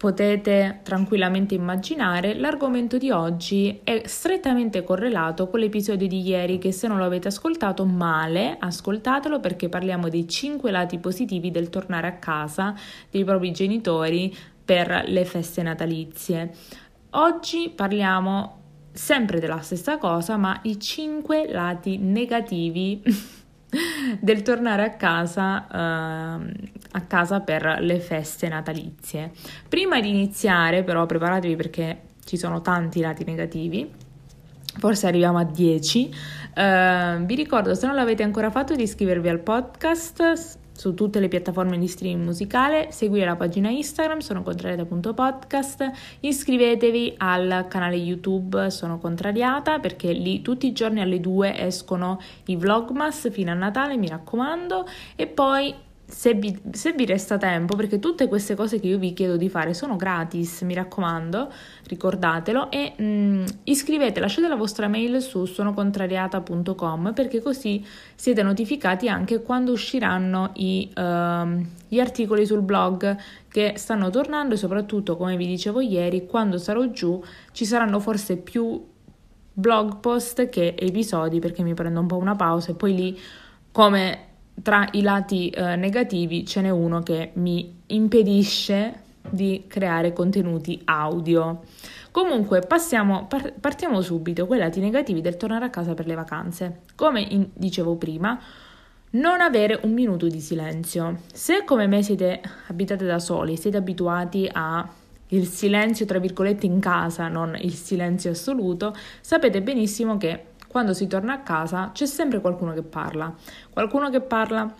potete tranquillamente immaginare, l'argomento di oggi è strettamente correlato con l'episodio di ieri che se non lo avete ascoltato male, ascoltatelo perché parliamo dei 5 lati positivi del tornare a casa dei propri genitori per le feste natalizie. Oggi parliamo sempre della stessa cosa, ma i 5 lati negativi del tornare a casa, eh, a casa per le feste natalizie. Prima di iniziare, però, preparatevi perché ci sono tanti lati negativi. Forse arriviamo a 10. Eh, vi ricordo, se non l'avete ancora fatto, di iscrivervi al podcast su tutte le piattaforme di streaming musicale, seguire la pagina Instagram sono contrariata.podcast, iscrivetevi al canale YouTube Sono Contrariata perché lì tutti i giorni alle 2 escono i vlogmas fino a Natale, mi raccomando, e poi se vi, se vi, resta tempo, perché tutte queste cose che io vi chiedo di fare sono gratis, mi raccomando, ricordatelo e mh, mm, iscrivete, lasciate la vostra mail su sonocontrariata.com perché così siete notificati anche quando usciranno i, uh, gli articoli sul blog che stanno tornando e soprattutto, come vi dicevo ieri, quando sarò giù ci saranno forse più blog post che episodi perché mi prendo un po' una pausa e poi lì come tra i lati eh, negativi ce n'è uno che mi impedisce di creare contenuti audio. Comunque passiamo, par- partiamo subito con i lati negativi del tornare a casa per le vacanze. Come in- dicevo prima, non avere un minuto di silenzio. Se come me siete abitate da soli, siete abituati a il silenzio tra virgolette in casa, non il silenzio assoluto, sapete benissimo che quando si torna a casa c'è sempre qualcuno che parla. Qualcuno che parla,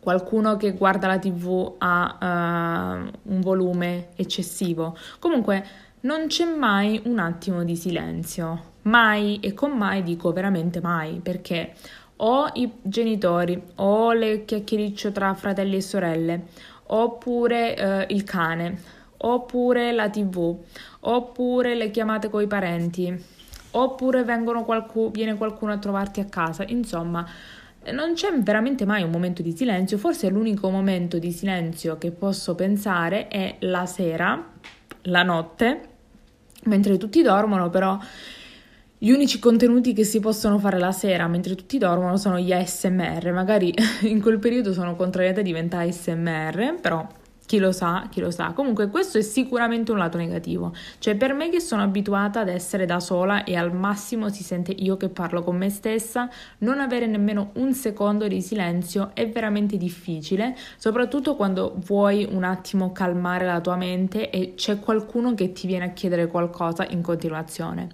qualcuno che guarda la tv a uh, un volume eccessivo. Comunque non c'è mai un attimo di silenzio. Mai e con mai dico veramente mai perché o i genitori o le chiacchiericcio tra fratelli e sorelle oppure uh, il cane oppure la tv oppure le chiamate coi parenti oppure qualcuno, viene qualcuno a trovarti a casa, insomma non c'è veramente mai un momento di silenzio, forse l'unico momento di silenzio che posso pensare è la sera, la notte, mentre tutti dormono, però gli unici contenuti che si possono fare la sera mentre tutti dormono sono gli ASMR, magari in quel periodo sono contrariata a diventare ASMR, però chi lo sa, chi lo sa. Comunque questo è sicuramente un lato negativo. Cioè per me che sono abituata ad essere da sola e al massimo si sente io che parlo con me stessa, non avere nemmeno un secondo di silenzio è veramente difficile, soprattutto quando vuoi un attimo calmare la tua mente e c'è qualcuno che ti viene a chiedere qualcosa in continuazione.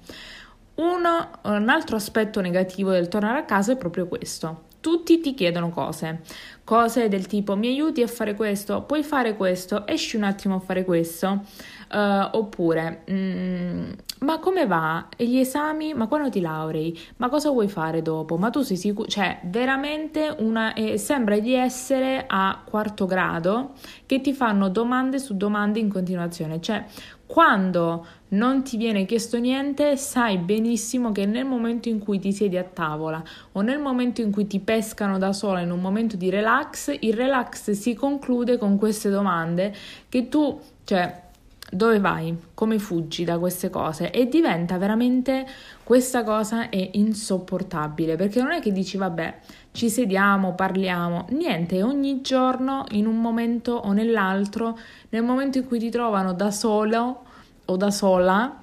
Uno, un altro aspetto negativo del tornare a casa è proprio questo tutti ti chiedono cose, cose del tipo mi aiuti a fare questo, puoi fare questo, esci un attimo a fare questo, uh, oppure mm, ma come va? E gli esami? Ma quando ti laurei? Ma cosa vuoi fare dopo? Ma tu sei sicuro? Cioè, veramente una, eh, sembra di essere a quarto grado che ti fanno domande su domande in continuazione. Cioè, quando non ti viene chiesto niente, sai benissimo che nel momento in cui ti siedi a tavola o nel momento in cui ti pescano da sola in un momento di relax, il relax si conclude con queste domande che tu, cioè, dove vai? Come fuggi da queste cose? E diventa veramente questa cosa è insopportabile perché non è che dici vabbè, ci sediamo, parliamo, niente, ogni giorno in un momento o nell'altro, nel momento in cui ti trovano da solo o da sola,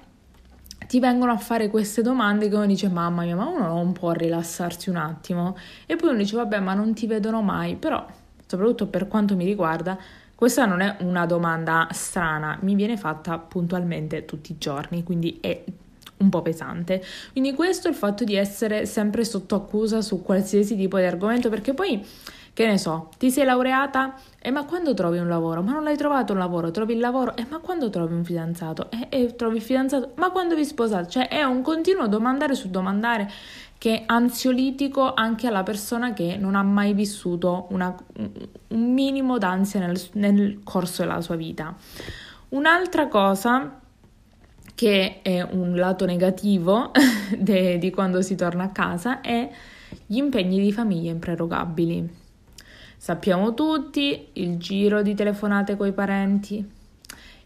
ti vengono a fare queste domande che uno dice mamma mia, ma uno non può rilassarsi un attimo e poi uno dice vabbè, ma non ti vedono mai, però soprattutto per quanto mi riguarda questa non è una domanda strana, mi viene fatta puntualmente tutti i giorni, quindi è un po' pesante. Quindi questo è il fatto di essere sempre sotto accusa su qualsiasi tipo di argomento, perché poi che ne so, ti sei laureata e ma quando trovi un lavoro? Ma non l'hai trovato un lavoro, trovi il lavoro e ma quando trovi un fidanzato? E, e trovi il fidanzato? Ma quando vi sposate? Cioè è un continuo domandare su domandare che è ansiolitico anche alla persona che non ha mai vissuto una, un minimo d'ansia nel, nel corso della sua vita. Un'altra cosa che è un lato negativo de, di quando si torna a casa, è gli impegni di famiglia imprerogabili. Sappiamo tutti il giro di telefonate coi parenti,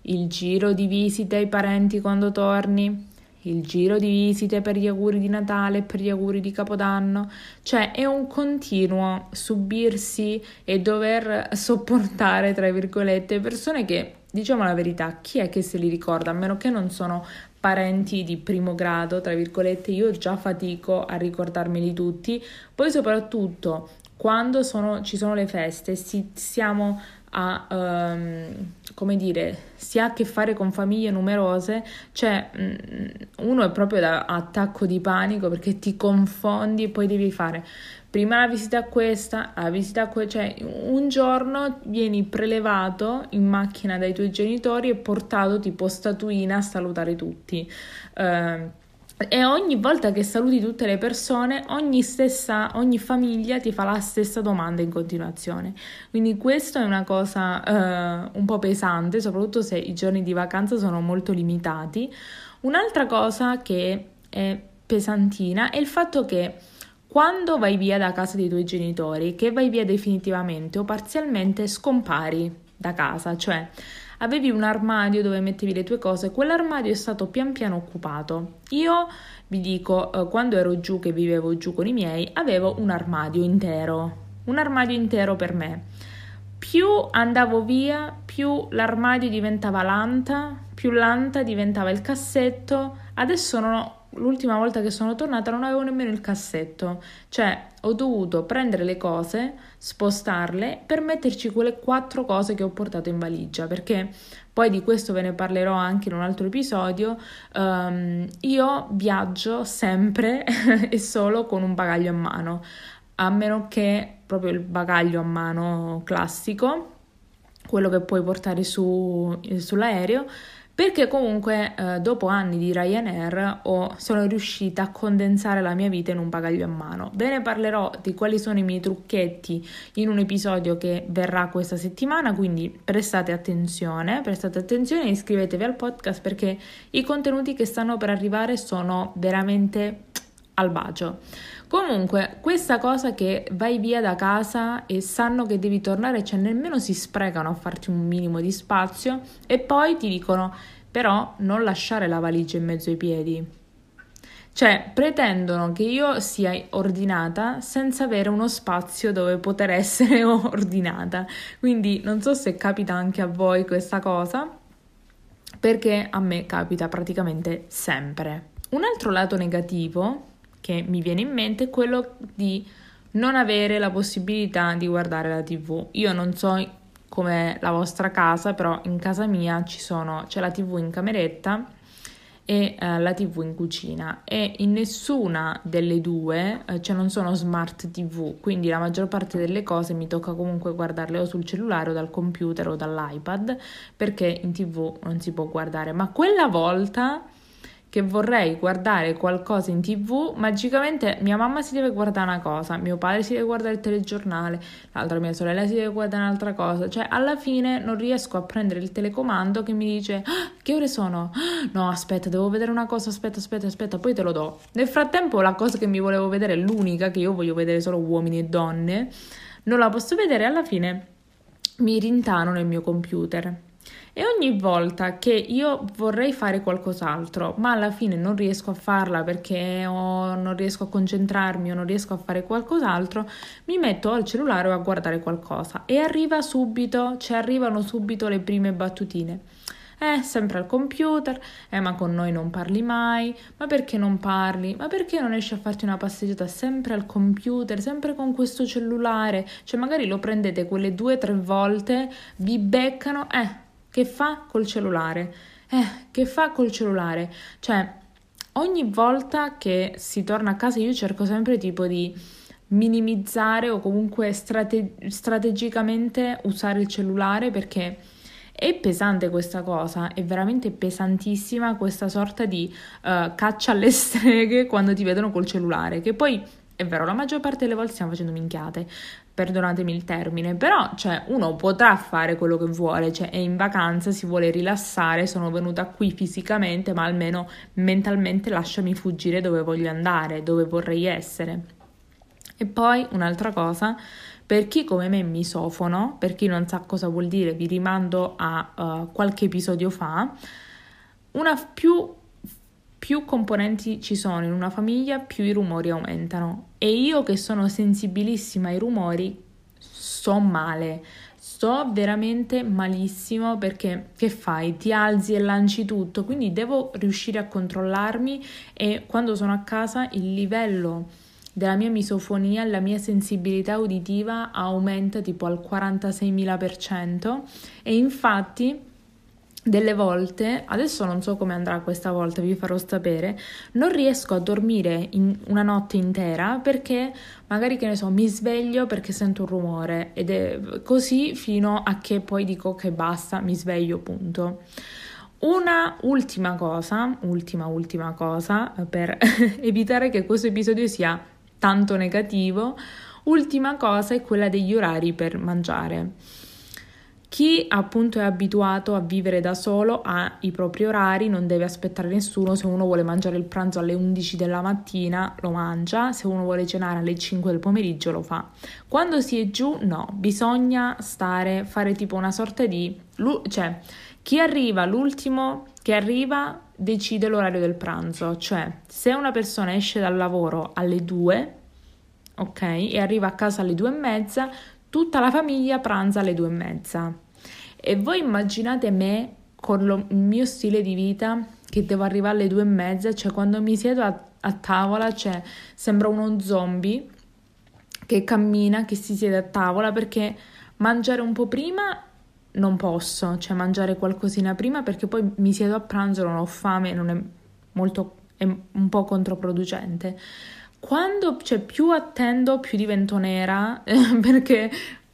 il giro di visite ai parenti quando torni, il giro di visite per gli auguri di Natale e per gli auguri di Capodanno, cioè è un continuo subirsi e dover sopportare, tra virgolette, persone che diciamo la verità, chi è che se li ricorda? A meno che non sono parenti di primo grado, tra virgolette, io già fatico a ricordarmeli tutti. Poi soprattutto quando sono, ci sono le feste, si, siamo a, um, come dire, si ha a che fare con famiglie numerose, cioè um, uno è proprio da attacco di panico perché ti confondi e poi devi fare prima la visita a questa, la visita a questa, cioè un giorno vieni prelevato in macchina dai tuoi genitori e portato tipo statuina a salutare tutti. Uh, e ogni volta che saluti tutte le persone, ogni, stessa, ogni famiglia ti fa la stessa domanda in continuazione. Quindi questa è una cosa uh, un po' pesante, soprattutto se i giorni di vacanza sono molto limitati. Un'altra cosa che è pesantina è il fatto che quando vai via da casa dei tuoi genitori, che vai via definitivamente o parzialmente, scompari da casa, cioè avevi un armadio dove mettevi le tue cose, quell'armadio è stato pian piano occupato. Io vi dico, eh, quando ero giù, che vivevo giù con i miei, avevo un armadio intero, un armadio intero per me. Più andavo via, più l'armadio diventava lanta, più lanta diventava il cassetto. Adesso non ho l'ultima volta che sono tornata non avevo nemmeno il cassetto, cioè ho dovuto prendere le cose, spostarle per metterci quelle quattro cose che ho portato in valigia, perché poi di questo ve ne parlerò anche in un altro episodio. Um, io viaggio sempre e solo con un bagaglio a mano, a meno che proprio il bagaglio a mano classico, quello che puoi portare su, sull'aereo perché comunque eh, dopo anni di Ryanair ho, sono riuscita a condensare la mia vita in un bagaglio a mano. Ve ne parlerò di quali sono i miei trucchetti in un episodio che verrà questa settimana, quindi prestate attenzione, prestate attenzione e iscrivetevi al podcast perché i contenuti che stanno per arrivare sono veramente al bacio. Comunque, questa cosa che vai via da casa e sanno che devi tornare, cioè nemmeno si sprecano a farti un minimo di spazio e poi ti dicono però non lasciare la valigia in mezzo ai piedi. Cioè, pretendono che io sia ordinata senza avere uno spazio dove poter essere ordinata. Quindi non so se capita anche a voi questa cosa, perché a me capita praticamente sempre. Un altro lato negativo che mi viene in mente è quello di non avere la possibilità di guardare la TV. Io non so come la vostra casa, però in casa mia sono, c'è la TV in cameretta e eh, la TV in cucina e in nessuna delle due eh, cioè non sono smart TV, quindi la maggior parte delle cose mi tocca comunque guardarle o sul cellulare o dal computer o dall'iPad perché in TV non si può guardare, ma quella volta che vorrei guardare qualcosa in tv, magicamente mia mamma si deve guardare una cosa, mio padre si deve guardare il telegiornale, l'altra mia sorella si deve guardare un'altra cosa, cioè alla fine non riesco a prendere il telecomando che mi dice ah, che ore sono? Ah, no, aspetta, devo vedere una cosa, aspetta, aspetta, aspetta, poi te lo do. Nel frattempo la cosa che mi volevo vedere l'unica, che io voglio vedere solo uomini e donne, non la posso vedere alla fine mi rintano nel mio computer. E ogni volta che io vorrei fare qualcos'altro, ma alla fine non riesco a farla perché non riesco a concentrarmi o non riesco a fare qualcos'altro, mi metto al cellulare o a guardare qualcosa e arriva subito, ci arrivano subito le prime battutine. Eh, sempre al computer, eh, ma con noi non parli mai, ma perché non parli? Ma perché non esci a farti una passeggiata sempre al computer, sempre con questo cellulare? Cioè, magari lo prendete quelle due o tre volte, vi beccano, eh, che fa col cellulare? Eh, che fa col cellulare? Cioè, ogni volta che si torna a casa io cerco sempre tipo di minimizzare o comunque strate- strategicamente usare il cellulare perché è pesante questa cosa, è veramente pesantissima questa sorta di uh, caccia alle streghe quando ti vedono col cellulare, che poi è vero, la maggior parte delle volte stiamo facendo minchiate, perdonatemi il termine, però cioè, uno potrà fare quello che vuole, cioè è in vacanza, si vuole rilassare, sono venuta qui fisicamente, ma almeno mentalmente lasciami fuggire dove voglio andare, dove vorrei essere. E poi un'altra cosa, per chi come me misofono, per chi non sa cosa vuol dire, vi rimando a uh, qualche episodio fa, una più, più componenti ci sono in una famiglia, più i rumori aumentano. E io che sono sensibilissima ai rumori, sto male, sto veramente malissimo perché che fai? Ti alzi e lanci tutto, quindi devo riuscire a controllarmi e quando sono a casa il livello della mia misofonia, la mia sensibilità uditiva aumenta tipo al 46.000% e infatti delle volte, adesso non so come andrà questa volta, vi farò sapere, non riesco a dormire una notte intera perché magari che ne so, mi sveglio perché sento un rumore ed è così fino a che poi dico che basta, mi sveglio, punto. Una ultima cosa, ultima ultima cosa per evitare che questo episodio sia tanto negativo. Ultima cosa è quella degli orari per mangiare. Chi appunto è abituato a vivere da solo ha i propri orari, non deve aspettare nessuno, se uno vuole mangiare il pranzo alle 11 della mattina lo mangia, se uno vuole cenare alle 5 del pomeriggio lo fa. Quando si è giù no, bisogna stare, fare tipo una sorta di... cioè chi arriva l'ultimo che arriva decide l'orario del pranzo, cioè se una persona esce dal lavoro alle 2, ok, e arriva a casa alle 2 e mezza, tutta la famiglia pranza alle 2 e mezza. E voi immaginate me con lo, il mio stile di vita che devo arrivare alle 2 e mezza, cioè quando mi siedo a, a tavola, cioè sembra uno zombie che cammina, che si siede a tavola perché mangiare un po' prima non posso, cioè mangiare qualcosina prima perché poi mi siedo a pranzo, non ho fame, non è molto, è un po' controproducente. Quando, cioè, più attendo, più divento nera, perché,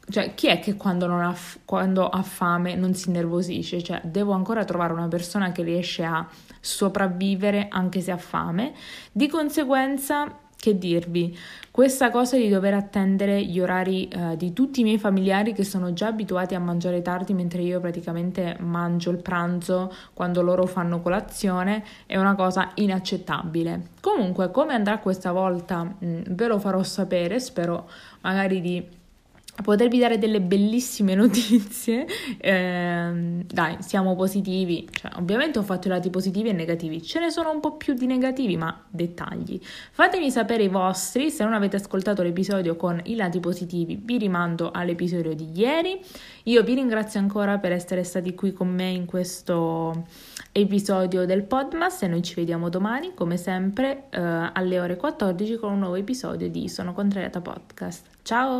cioè, chi è che quando, ha, quando ha fame non si innervosisce? Cioè, devo ancora trovare una persona che riesce a sopravvivere anche se ha fame. Di conseguenza che dirvi? Questa cosa di dover attendere gli orari eh, di tutti i miei familiari che sono già abituati a mangiare tardi mentre io praticamente mangio il pranzo quando loro fanno colazione è una cosa inaccettabile. Comunque, come andrà questa volta mh, mm, ve lo farò sapere, spero magari di potervi dare delle bellissime notizie. Eh, dai, siamo positivi. Cioè, ovviamente ho fatto i lati positivi e negativi. Ce ne sono un po' più di negativi, ma dettagli. Fatemi sapere i vostri. Se non avete ascoltato l'episodio con i lati positivi, vi rimando all'episodio di ieri. Io vi ringrazio ancora per essere stati qui con me in questo episodio del Podmas e noi ci vediamo domani, come sempre, eh, alle ore 14 con un nuovo episodio di Sono Contrariata Podcast. Ciao!